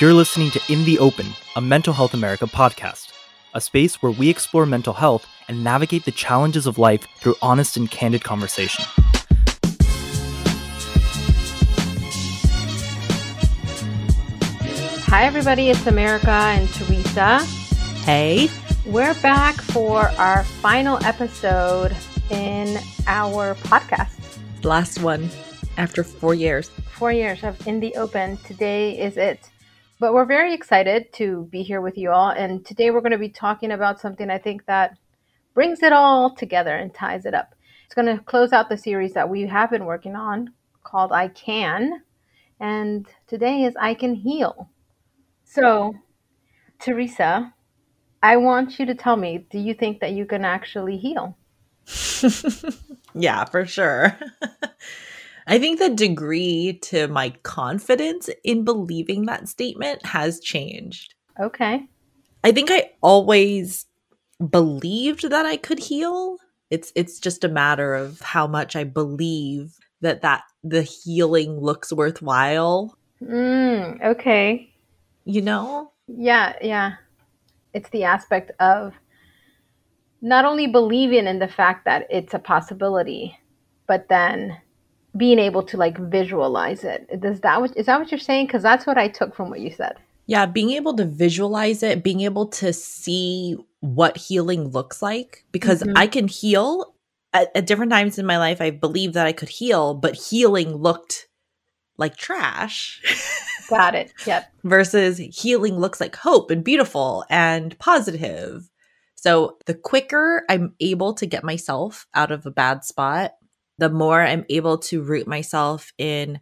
You're listening to In the Open, a Mental Health America podcast, a space where we explore mental health and navigate the challenges of life through honest and candid conversation. Hi, everybody. It's America and Theresa. Hey. We're back for our final episode in our podcast. Last one after four years. Four years of In the Open. Today is it. But we're very excited to be here with you all. And today we're going to be talking about something I think that brings it all together and ties it up. It's going to close out the series that we have been working on called I Can. And today is I Can Heal. So, Theresa, I want you to tell me do you think that you can actually heal? yeah, for sure. I think the degree to my confidence in believing that statement has changed. Okay. I think I always believed that I could heal. It's it's just a matter of how much I believe that that the healing looks worthwhile. Mm, okay you know? Yeah, yeah. It's the aspect of not only believing in the fact that it's a possibility, but then being able to like visualize it. Does that what is that what you're saying? Because that's what I took from what you said. Yeah, being able to visualize it, being able to see what healing looks like, because mm-hmm. I can heal at, at different times in my life. I believe that I could heal, but healing looked like trash. Got it. Yep. Versus healing looks like hope and beautiful and positive. So the quicker I'm able to get myself out of a bad spot, the more I'm able to root myself in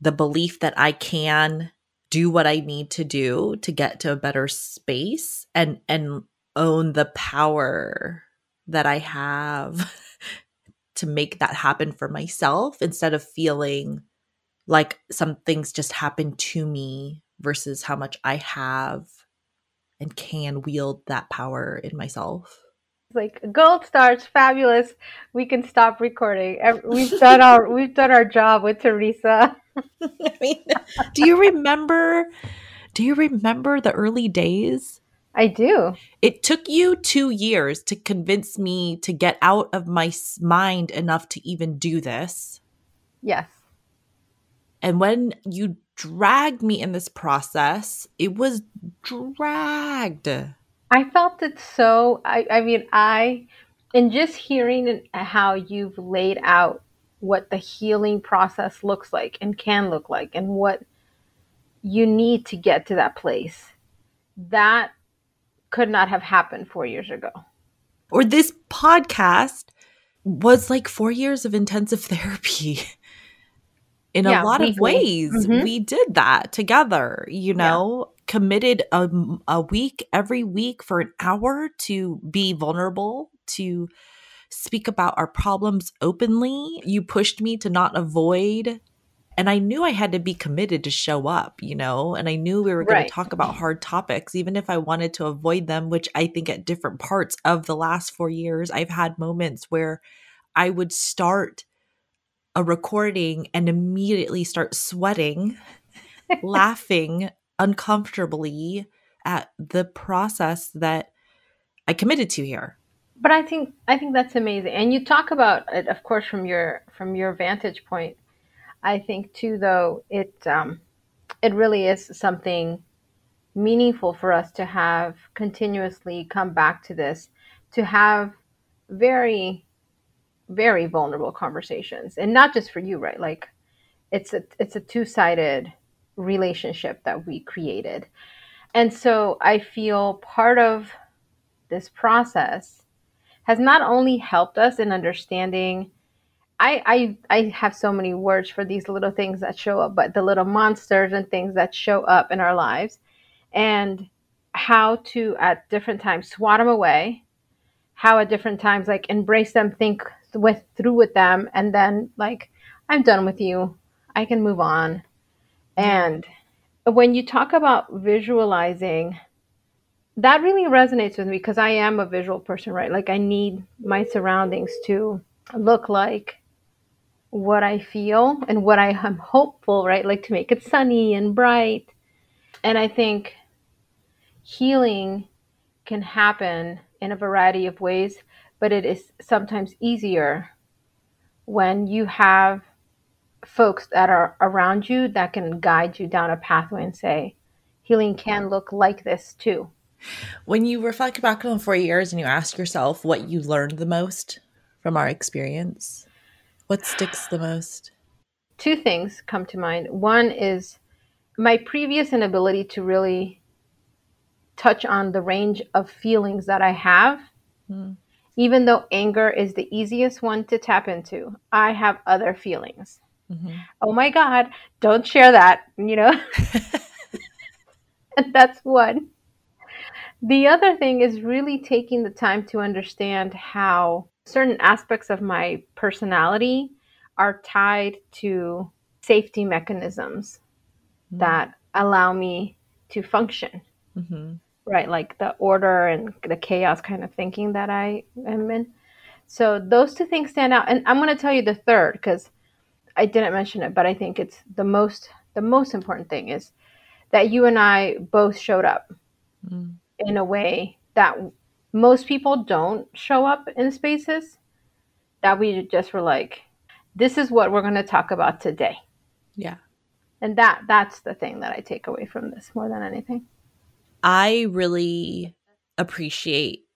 the belief that I can do what I need to do to get to a better space and and own the power that I have to make that happen for myself instead of feeling like some things just happen to me versus how much I have and can wield that power in myself. Like gold stars, fabulous. We can stop recording. We've done our we've done our job with Theresa. I mean, do you remember? Do you remember the early days? I do. It took you two years to convince me to get out of my mind enough to even do this. Yes. And when you dragged me in this process, it was dragged. I felt it so. I, I mean, I, and just hearing how you've laid out what the healing process looks like and can look like and what you need to get to that place, that could not have happened four years ago. Or this podcast was like four years of intensive therapy in yeah, a lot weekly. of ways mm-hmm. we did that together you know. Committed a, a week every week for an hour to be vulnerable to speak about our problems openly you pushed me to not avoid and i knew i had to be committed to show up you know and i knew we were going right. to talk about hard topics even if i wanted to avoid them which i think at different parts of the last 4 years i've had moments where i would start a recording and immediately start sweating, laughing uncomfortably at the process that I committed to here. But I think I think that's amazing. And you talk about it of course from your from your vantage point. I think too though it um it really is something meaningful for us to have continuously come back to this to have very very vulnerable conversations and not just for you right like it's a it's a two-sided relationship that we created. And so i feel part of this process has not only helped us in understanding I, I I have so many words for these little things that show up, but the little monsters and things that show up in our lives, and how to at different times swat them away, how at different times like embrace them, think with through with them and then like i'm done with you. I can move on and when you talk about visualizing that really resonates with me because i am a visual person right? Like i need my surroundings to look like what i feel and what i am hopeful right? Like to make it sunny and bright. And I think healing can happen in a variety of ways, but it is sometimes easier when you have folks that are around you that can guide you down a pathway and say, healing can look like this too. When you reflect back on four years and you ask yourself what you learned the most from our experience, what sticks the most? Two things come to mind. One is my previous inability to really touch on the range of feelings that I have. Mm. Even though anger is the easiest one to tap into, I have other feelings. Mm-hmm. Oh my God, don't share that, you know? and that's one. The other thing is really taking the time to understand how certain aspects of my personality are tied to safety mechanisms mm-hmm. that allow me to function. Mm-hmm. Right, like the order and the chaos kind of thinking that I am in. So those two things stand out. And I'm going to tell you the third because I didn't mention it, but I think it's the most the most important thing is that you and I both showed up mm. in a way that most people don't show up in spaces that we just were like this is what we're going to talk about today. Yeah. And that that's the thing that I take away from this more than anything. I really appreciate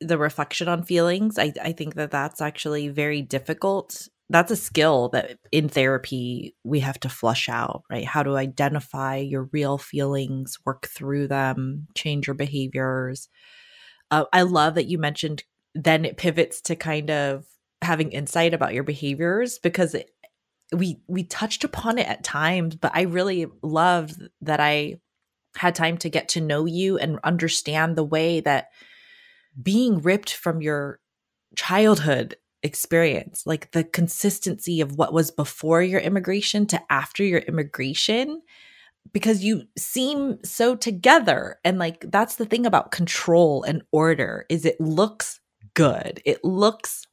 the reflection on feelings. I, I think that that's actually very difficult that's a skill that in therapy we have to flush out, right? How to identify your real feelings, work through them, change your behaviors. Uh, I love that you mentioned then it pivots to kind of having insight about your behaviors because it, we we touched upon it at times, but I really loved that I had time to get to know you and understand the way that being ripped from your childhood experience, like the consistency of what was before your immigration to after your immigration because you seem so together and like that's the thing about control and order is it looks good. It looks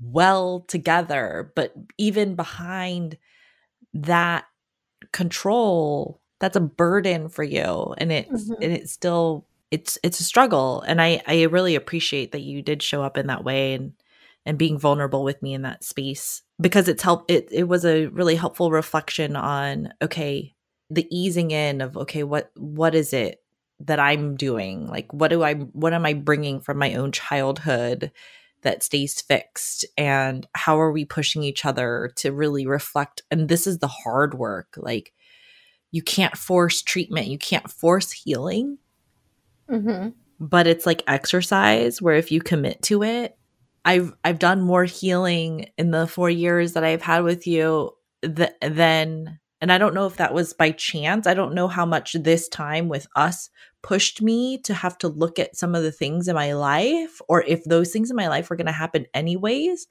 well together, but even behind that control, that's a burden for you and it mm-hmm. and it's still it's it's a struggle and I I really appreciate that you did show up in that way and and being vulnerable with me in that space because it's helped it it was a really helpful reflection on okay the easing in of okay what what is it that i'm doing? Like what do i what am i bringing from my own childhood that stays fixed? And how are we pushing each other to really reflect? And this is the hard work like you can't force treatment you can't force healing mm-hmm. but it's like exercise where if you commit to it I've I've done more healing in the 4 years that I've had with you th- than and I don't know if that was by chance. I don't know how much this time with us pushed me to have to look at some of the things in my life or if those things in my life were going to happen anyways.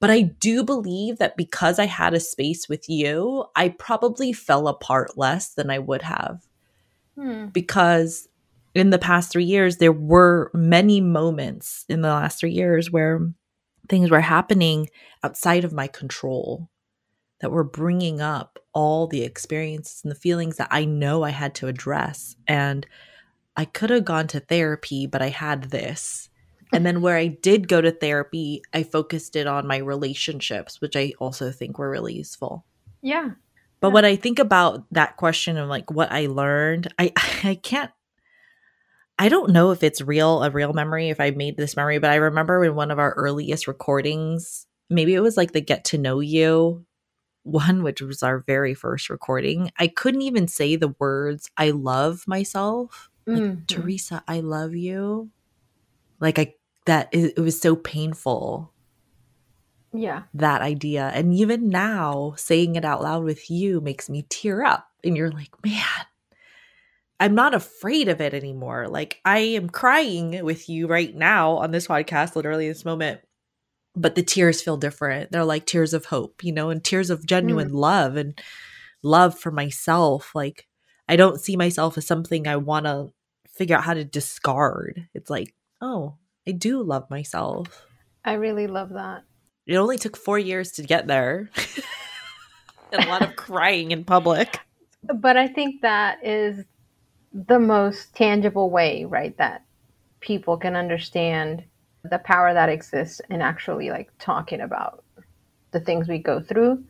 But I do believe that because I had a space with you, I probably fell apart less than I would have. Hmm. Because in the past three years, there were many moments in the last three years where things were happening outside of my control that were bringing up all the experiences and the feelings that I know I had to address. And I could have gone to therapy, but I had this. And then where I did go to therapy, I focused it on my relationships, which I also think were really useful. Yeah. But yeah. when I think about that question of like what I learned, I I can't I don't know if it's real, a real memory, if I made this memory, but I remember in one of our earliest recordings, maybe it was like the get to know you one, which was our very first recording. I couldn't even say the words, I love myself. Mm-hmm. Theresa, I love you. Like, I, that it was so painful. Yeah. That idea. And even now, saying it out loud with you makes me tear up. And you're like, man, I'm not afraid of it anymore. Like I am crying with you right now on this podcast, literally this moment. But the tears feel different. They're like tears of hope, you know, and tears of genuine mm. love and love for myself. Like I don't see myself as something I want to figure out how to discard. It's like, oh, I do love myself. I really love that. It only took four years to get there. and a lot of crying in public. But I think that is the most tangible way, right, that people can understand the power that exists in actually like talking about the things we go through.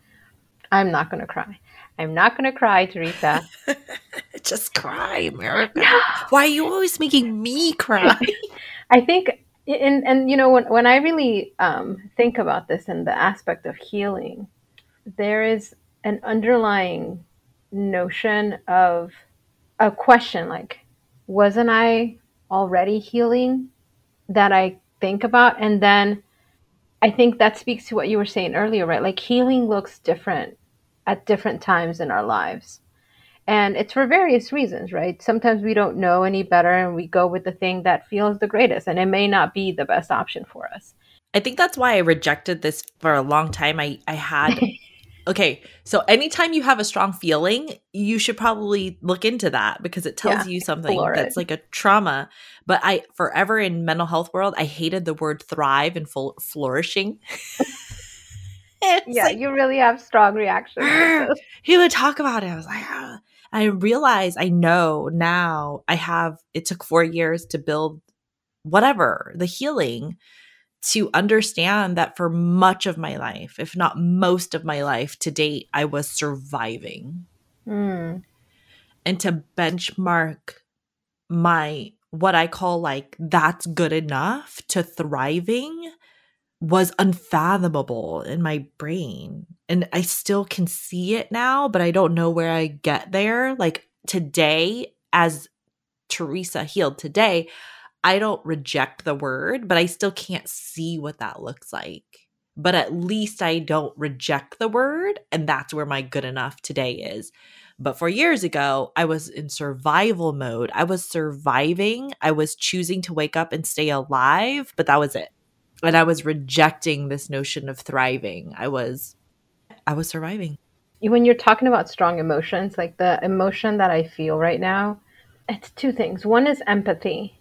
I'm not going to cry. I'm not going to cry, Theresa. Just cry, America. No. Why are you always making me cry? I think, and and you know, when when I really um, think about this and the aspect of healing, there is an underlying notion of a question like, wasn't I already healing? That I think about, and then I think that speaks to what you were saying earlier, right? Like healing looks different at different times in our lives. And it's for various reasons, right? Sometimes we don't know any better and we go with the thing that feels the greatest, and it may not be the best option for us. I think that's why I rejected this for a long time. I, I had okay, so anytime you have a strong feeling, you should probably look into that because it tells yeah, you something that's it. like a trauma. But I forever in mental health world, I hated the word thrive and full flourishing. yeah, like, you really have strong reactions. he would talk about it. I was like, ah. I realize I know now I have, it took four years to build whatever, the healing to understand that for much of my life, if not most of my life to date, I was surviving. Mm. And to benchmark my, what I call like, that's good enough to thriving was unfathomable in my brain. And I still can see it now, but I don't know where I get there. Like today, as Theresa healed today, I don't reject the word, but I still can't see what that looks like. But at least I don't reject the word. And that's where my good enough today is. But four years ago, I was in survival mode. I was surviving. I was choosing to wake up and stay alive, but that was it and I was rejecting this notion of thriving. I was I was surviving. When you're talking about strong emotions, like the emotion that I feel right now, it's two things. One is empathy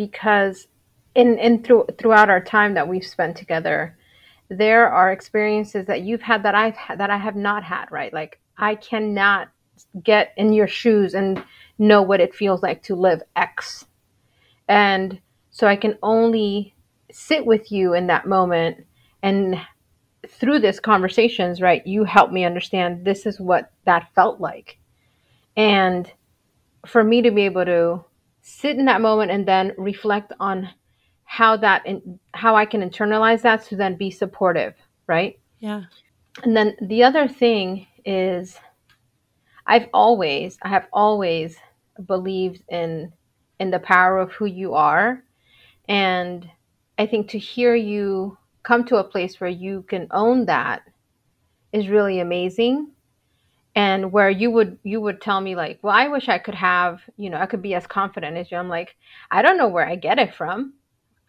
because in in through throughout our time that we've spent together, there are experiences that you've had that I've had, that I have not had, right? Like I cannot get in your shoes and know what it feels like to live X. And so I can only sit with you in that moment and through this conversations right you help me understand this is what that felt like and for me to be able to sit in that moment and then reflect on how that in, how i can internalize that to then be supportive right? Yeah. And then the other thing is i've always i have always believed in in the power of who you are. And I think to hear you come to a place where you can own that is really amazing and where you would you would tell me like well i wish i could have you know i could be as confident as you. I'm like i don't know where i get it from.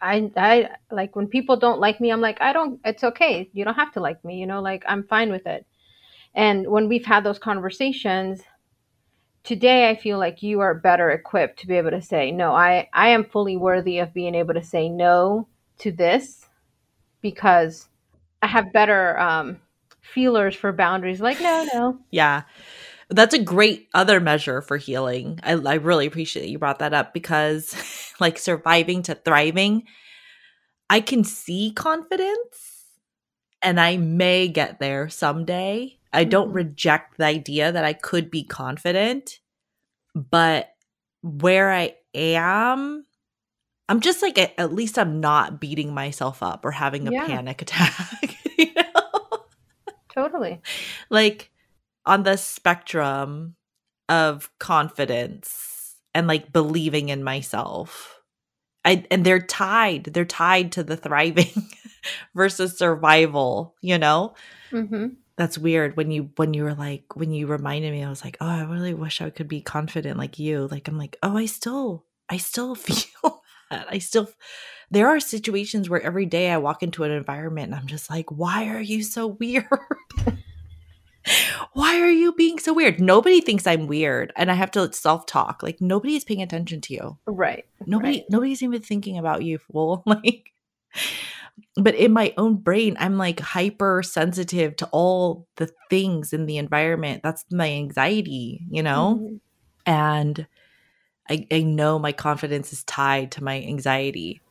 I i like when people don't like me i'm like i don't it's okay. You don't have to like me you know like i'm fine with it. And when we've had those conversations today i feel like you are better equipped to be able to say no i i am fully worthy of being able to say no to this because I have better um, feelers for boundaries. Like, no, no. yeah. That's a great other measure for healing. I, I really appreciate you brought that up because, like, surviving to thriving, I can see confidence and I may get there someday. I don't mm-hmm. reject the idea that I could be confident, but where I am I'm just like at, least I'm not beating myself up or having a yeah. panic attack. Totally. Like on the spectrum of confidence and like believing in myself. I and they're tied. They're tied to the thriving versus survival, you know? Mm-hmm. That's weird when you when you were like when you reminded me I was like, "Oh, I really wish I could be confident like you." Like I'm like, "Oh, I still I still feel I still, there are situations where every day I walk into an environment and I'm just like, why are you so weird? why are you being so weird? Nobody thinks I'm weird. And I have to self talk. Like, nobody is paying attention to you. Right. Nobody, right. nobody's even thinking about you, fool. Like, but in my own brain, I'm like hyper sensitive to all the things in the environment. That's my anxiety, you know? Mm-hmm. And I, I know my confidence is tied to my anxiety.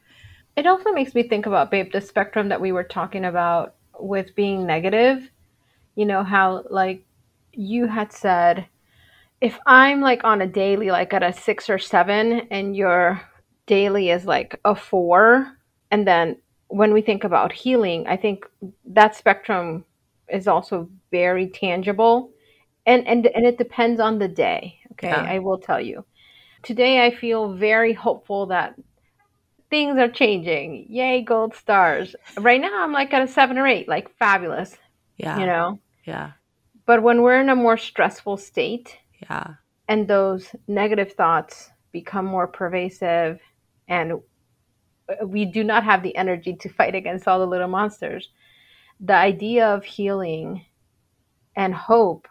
It also makes me think about, babe, the spectrum that we were talking about with being negative. You know, how like you had said, if I'm like on a daily, like at a six or seven, and your daily is like a four, and then when we think about healing, I think that spectrum is also very tangible. And and and it depends on the day. Okay. Yeah. I will tell you. Today I feel very hopeful that things are changing. Yay, gold stars. Right now I'm like at a seven or eight, like fabulous. Yeah. You know? Yeah. But when we're in a more stressful state, yeah. And those negative thoughts become more pervasive and uh, we do not have the energy to fight against all the little monsters. The idea of healing and hope,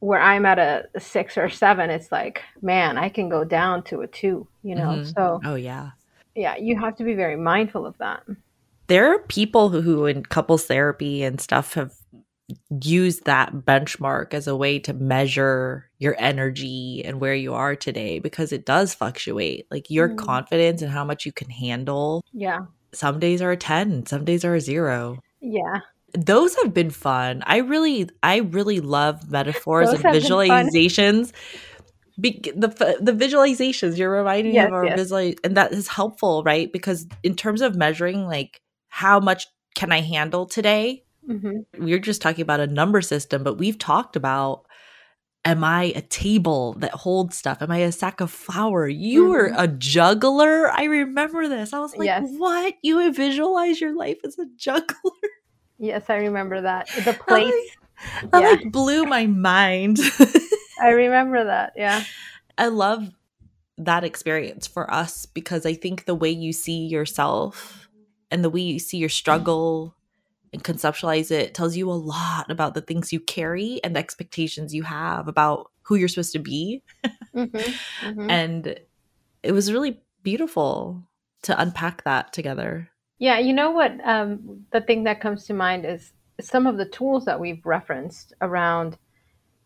where I'm at a, six or seven, it's like, man, I can go down to a two, you know? Mm-hmm. So, oh, yeah. Yeah, you have to be very mindful of that. There are people who, who in couples therapy and stuff have use that benchmark as a way to measure your energy and where you are today because it does fluctuate. Like your mm. confidence and how much you can handle. Yeah. Some days are a 10, some days are a 0. Yeah. Those have been fun. I really I really love metaphors and visualizations. Be- the the visualizations you're reminding yes, me of our yes. visual and that is helpful, right? Because in terms of measuring like how much can I handle today? Mm-hmm. We are just talking about a number system, but we've talked about am I a table that holds stuff? Am I a sack of flour? You mm-hmm. were a juggler. I remember this. I was like, yes. what? You visualize your life as a juggler? Yes, I remember that. The place. Like, yeah. like blew my mind. I remember that. Yeah. I love that experience for us because I think the way you see yourself and the way you see your struggle and conceptualize it tells you a lot about the things you carry and the expectations you have about who you're supposed to be. mm-hmm, mm-hmm. And it was really beautiful to unpack that together. Yeah, you know what? Um, the thing that comes to mind is some of the tools that we've referenced around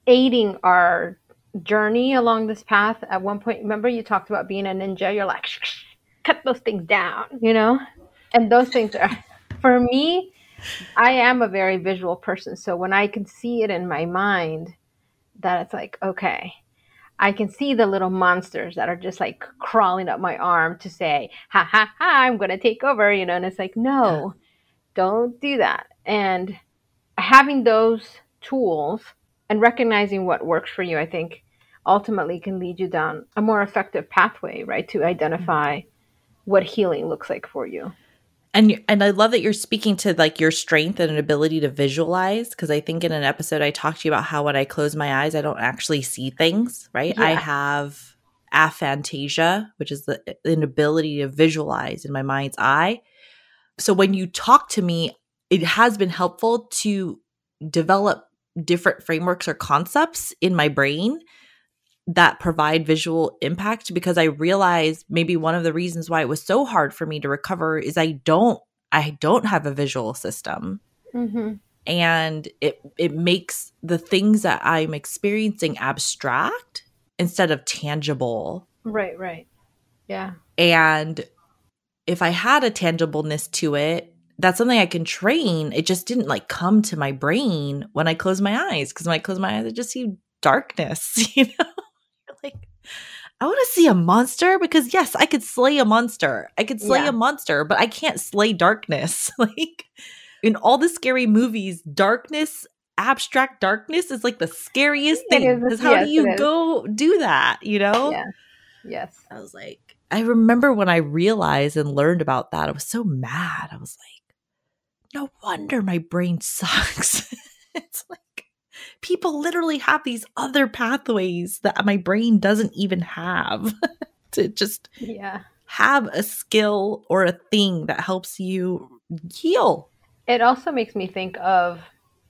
aiding our journey along this path. At one point, remember you talked about being a ninja? You're like, cut those things down, you know? And those things are, for me, I am a very visual person. So when I can see it in my mind, that it's like, okay, I can see the little monsters that are just like crawling up my arm to say, ha ha ha, I'm going to take over, you know, and it's like, no, don't do that. And having those tools and recognizing what works for you, I think ultimately can lead you down a more effective pathway, right, to identify mm-hmm. what healing looks like for you and and I love that you're speaking to like your strength and an ability to visualize because I think in an episode I talked to you about how when I close my eyes I don't actually see things, right? Yeah. I have aphantasia, which is the inability to visualize in my mind's eye. So when you talk to me, it has been helpful to develop different frameworks or concepts in my brain that provide visual impact because I realized maybe one of the reasons why it was so hard for me to recover is I don't I don't have a visual system. Mm-hmm. And it it makes the things that I'm experiencing abstract instead of tangible. Right, right. Yeah. And if I had a tangibleness to it, that's something I can train. It just didn't like come to my brain when I close my eyes because when I close my eyes, I just see darkness, you know? Like I want to see a monster because yes, I could slay a monster. I could slay yeah. a monster, but I can't slay darkness. like in all the scary movies, darkness, abstract darkness is like the scariest thing. Because how yes, do you go do that? You know? Yeah. Yes. I was like, I remember when I realized and learned about that, I was so mad. I was like, no wonder my brain sucks. it's like people literally have these other pathways that my brain doesn't even have to just yeah. have a skill or a thing that helps you heal. It also makes me think of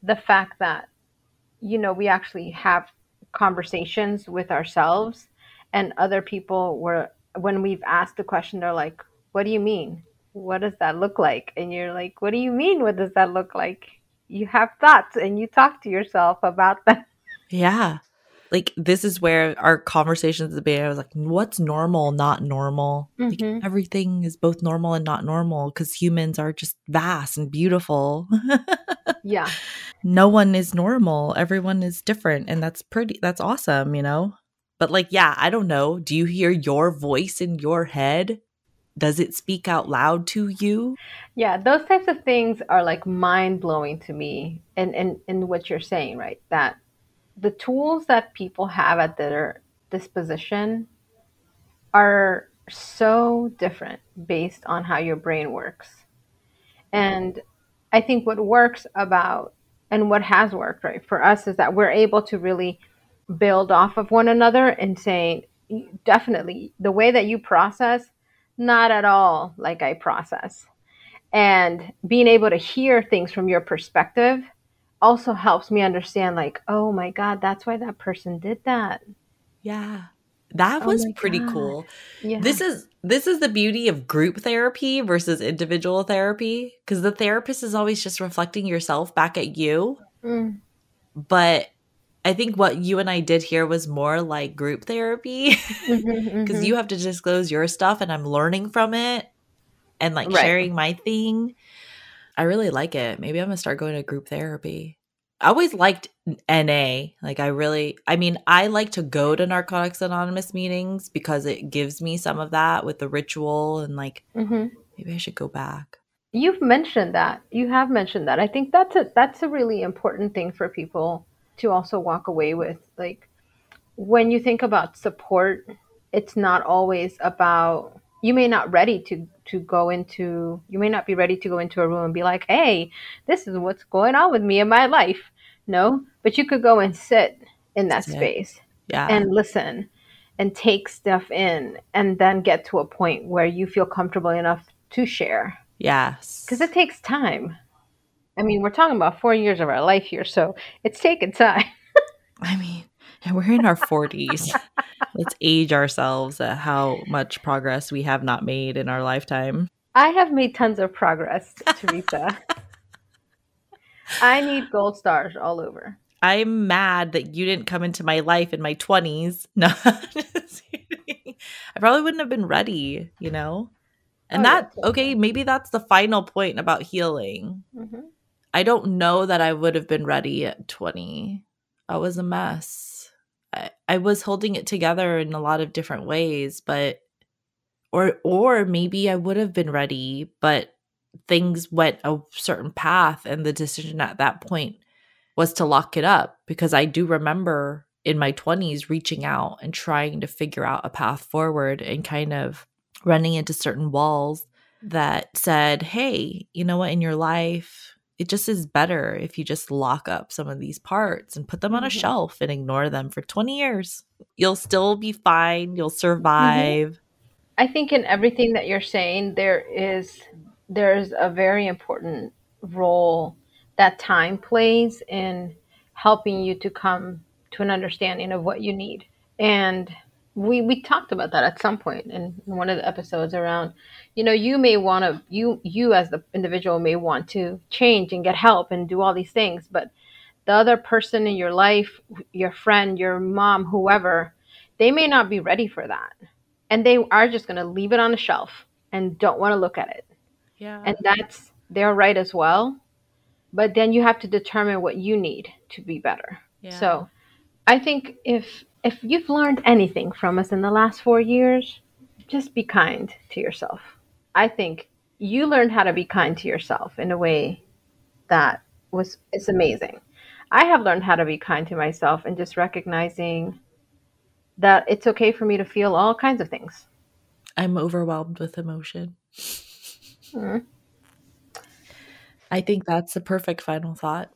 the fact that you know we actually have conversations with ourselves and other people were when we've asked the question they're like what do you mean? What does that look like? And you're like what do you mean? What does that look like you have thoughts and you talk to yourself about them. Yeah. like this is where our conversations at the beginning I was like, what's normal, not normal? Mm-hmm. Like, everything is both normal and not normal because humans are just vast and beautiful. yeah. No one is normal. Everyone is different. And that's pretty, that's awesome, you know? But like, yeah, I don't know. Do you hear your voice in your head? Does it speak out loud to you? Yeah, those types of things are like mind blowing to me and, and, and what you're saying, right? That the tools that people have at their disposition are so different based on how your brain works. And I think what works about and what has worked right for us is that we're able to really build off of one another and saying definitely the way that you process not at all like I process. And being able to hear things from your perspective also helps me understand like oh my god that's why that person did that yeah that oh was oh pretty god. cool yeah. this is this is the beauty of group therapy versus individual therapy because the therapist is always just reflecting yourself back at you mm. but i think what you and i did here was more like group therapy because mm-hmm, mm-hmm. you have to disclose your stuff and i'm learning from it and like right. sharing my thing I really like it. Maybe I'm gonna start going to group therapy. I always liked NA. Like I really I mean, I like to go to Narcotics Anonymous meetings because it gives me some of that with the ritual and like mm-hmm. maybe I should go back. You've mentioned that. You have mentioned that. I think that's a that's a really important thing for people to also walk away with. Like when you think about support, it's not always about you may not ready to to go into you may not be ready to go into a room and be like hey this is what's going on with me in my life no but you could go and sit in that yeah. space yeah. and listen and take stuff in and then get to a point where you feel comfortable enough to share yes because it takes time i mean we're talking about four years of our life here so it's taken time i mean we're in our 40s. Let's age ourselves at how much progress we have not made in our lifetime. I have made tons of progress, Theresa. I need gold stars all over. I'm mad that you didn't come into my life in my 20s. No, I probably wouldn't have been ready, you know? And oh, that, okay, maybe that's the final point about healing. Mm-hmm. I don't know that I would have been ready at 20. I was a mess. I, I was holding it together in a lot of different ways, but or or maybe I would have been ready, but things went a certain path and the decision at that point was to lock it up because I do remember in my 20s reaching out and trying to figure out a path forward and kind of running into certain walls that said, "Hey, you know what in your life it just is better if you just lock up some of these parts and put them on a mm-hmm. shelf and ignore them for 20 years. You'll still be fine, you'll mm-hmm. survive. Mm-hmm. I think in everything that you're saying there is there's a very important role that time plays in helping you to come to an understanding of what you need. And we we talked about that at some point in one of the episodes around you know you may want to you you as the individual may want to change and get help and do all these things but the other person in your life your friend your mom whoever they may not be ready for that. And they are just going to leave it on the shelf and don't want to look at it. Yeah. And that's their right as well but then you have to determine what you need to be better. Yeah. so i think if if you've learned anything from us in the last four years, just be kind to yourself. I think you learned how to be kind to yourself in a way that was it's amazing. I have learned how to be kind to myself and just recognizing that it's okay for me to feel all kinds of things. I'm overwhelmed with emotion. Mm-hmm. I think that's the perfect final thought.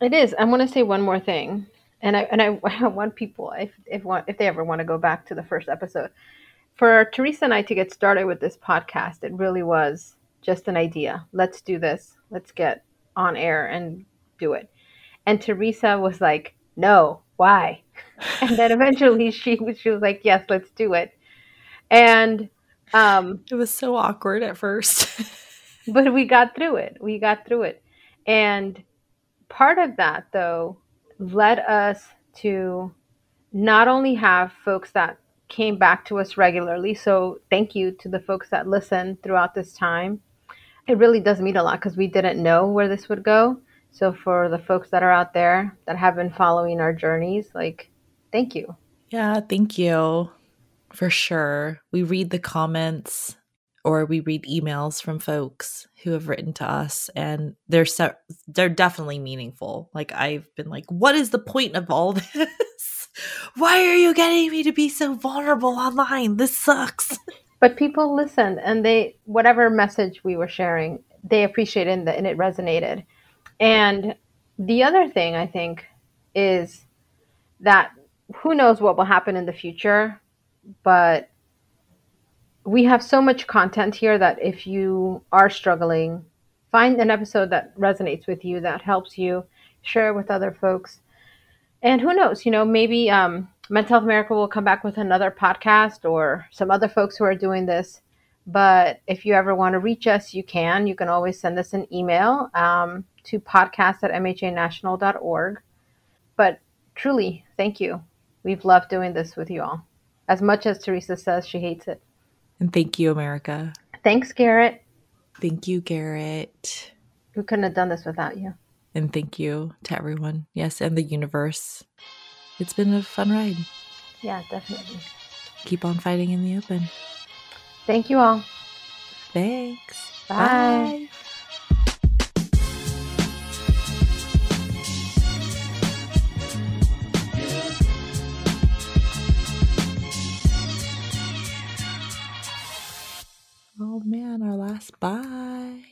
It is. I want to say one more thing and I and I, I want people if if if they ever want to go back to the first episode for Theresa and I to get started with this podcast, it really was just an idea. Let's do this. Let's get on air and do it. And Theresa was like, "No, why?" and then eventually she she was like, "Yes, let's do it." And um, it was so awkward at first, but we got through it. We got through it. And part of that, though, led us to not only have folks that came back to us regularly, so thank you to the folks that listened throughout this time. It really does mean a lot because we didn't know where this would go. So for the folks that are out there that have been following our journeys, like thank you. Yeah, thank you. For sure. We read the comments or we read emails from folks who have written to us and they're so, they're definitely meaningful. Like I've been like, what is the point of all this? Why are you getting me to be so vulnerable online? This sucks. But people listened and they whatever message we were sharing, they appreciated and it resonated. And the other thing I think is that who knows what will happen in the future, but we have so much content here that if you are struggling, find an episode that resonates with you, that helps you, share it with other folks. And who knows, you know, maybe um, Mental Health America will come back with another podcast or some other folks who are doing this. But if you ever want to reach us, you can. You can always send us an email um, to podcast at mhanational.org. But truly, thank you. We've loved doing this with you all. As much as Theresa says she hates it. And thank you, America. Thanks, Garrett. Thank you, Garrett. We couldn't have done this without you. And thank you to everyone. Yes, and the universe. It's been a fun ride. Yeah, definitely. Keep on fighting in the open. Thank you all. Thanks. Bye. Bye. man, our last bye.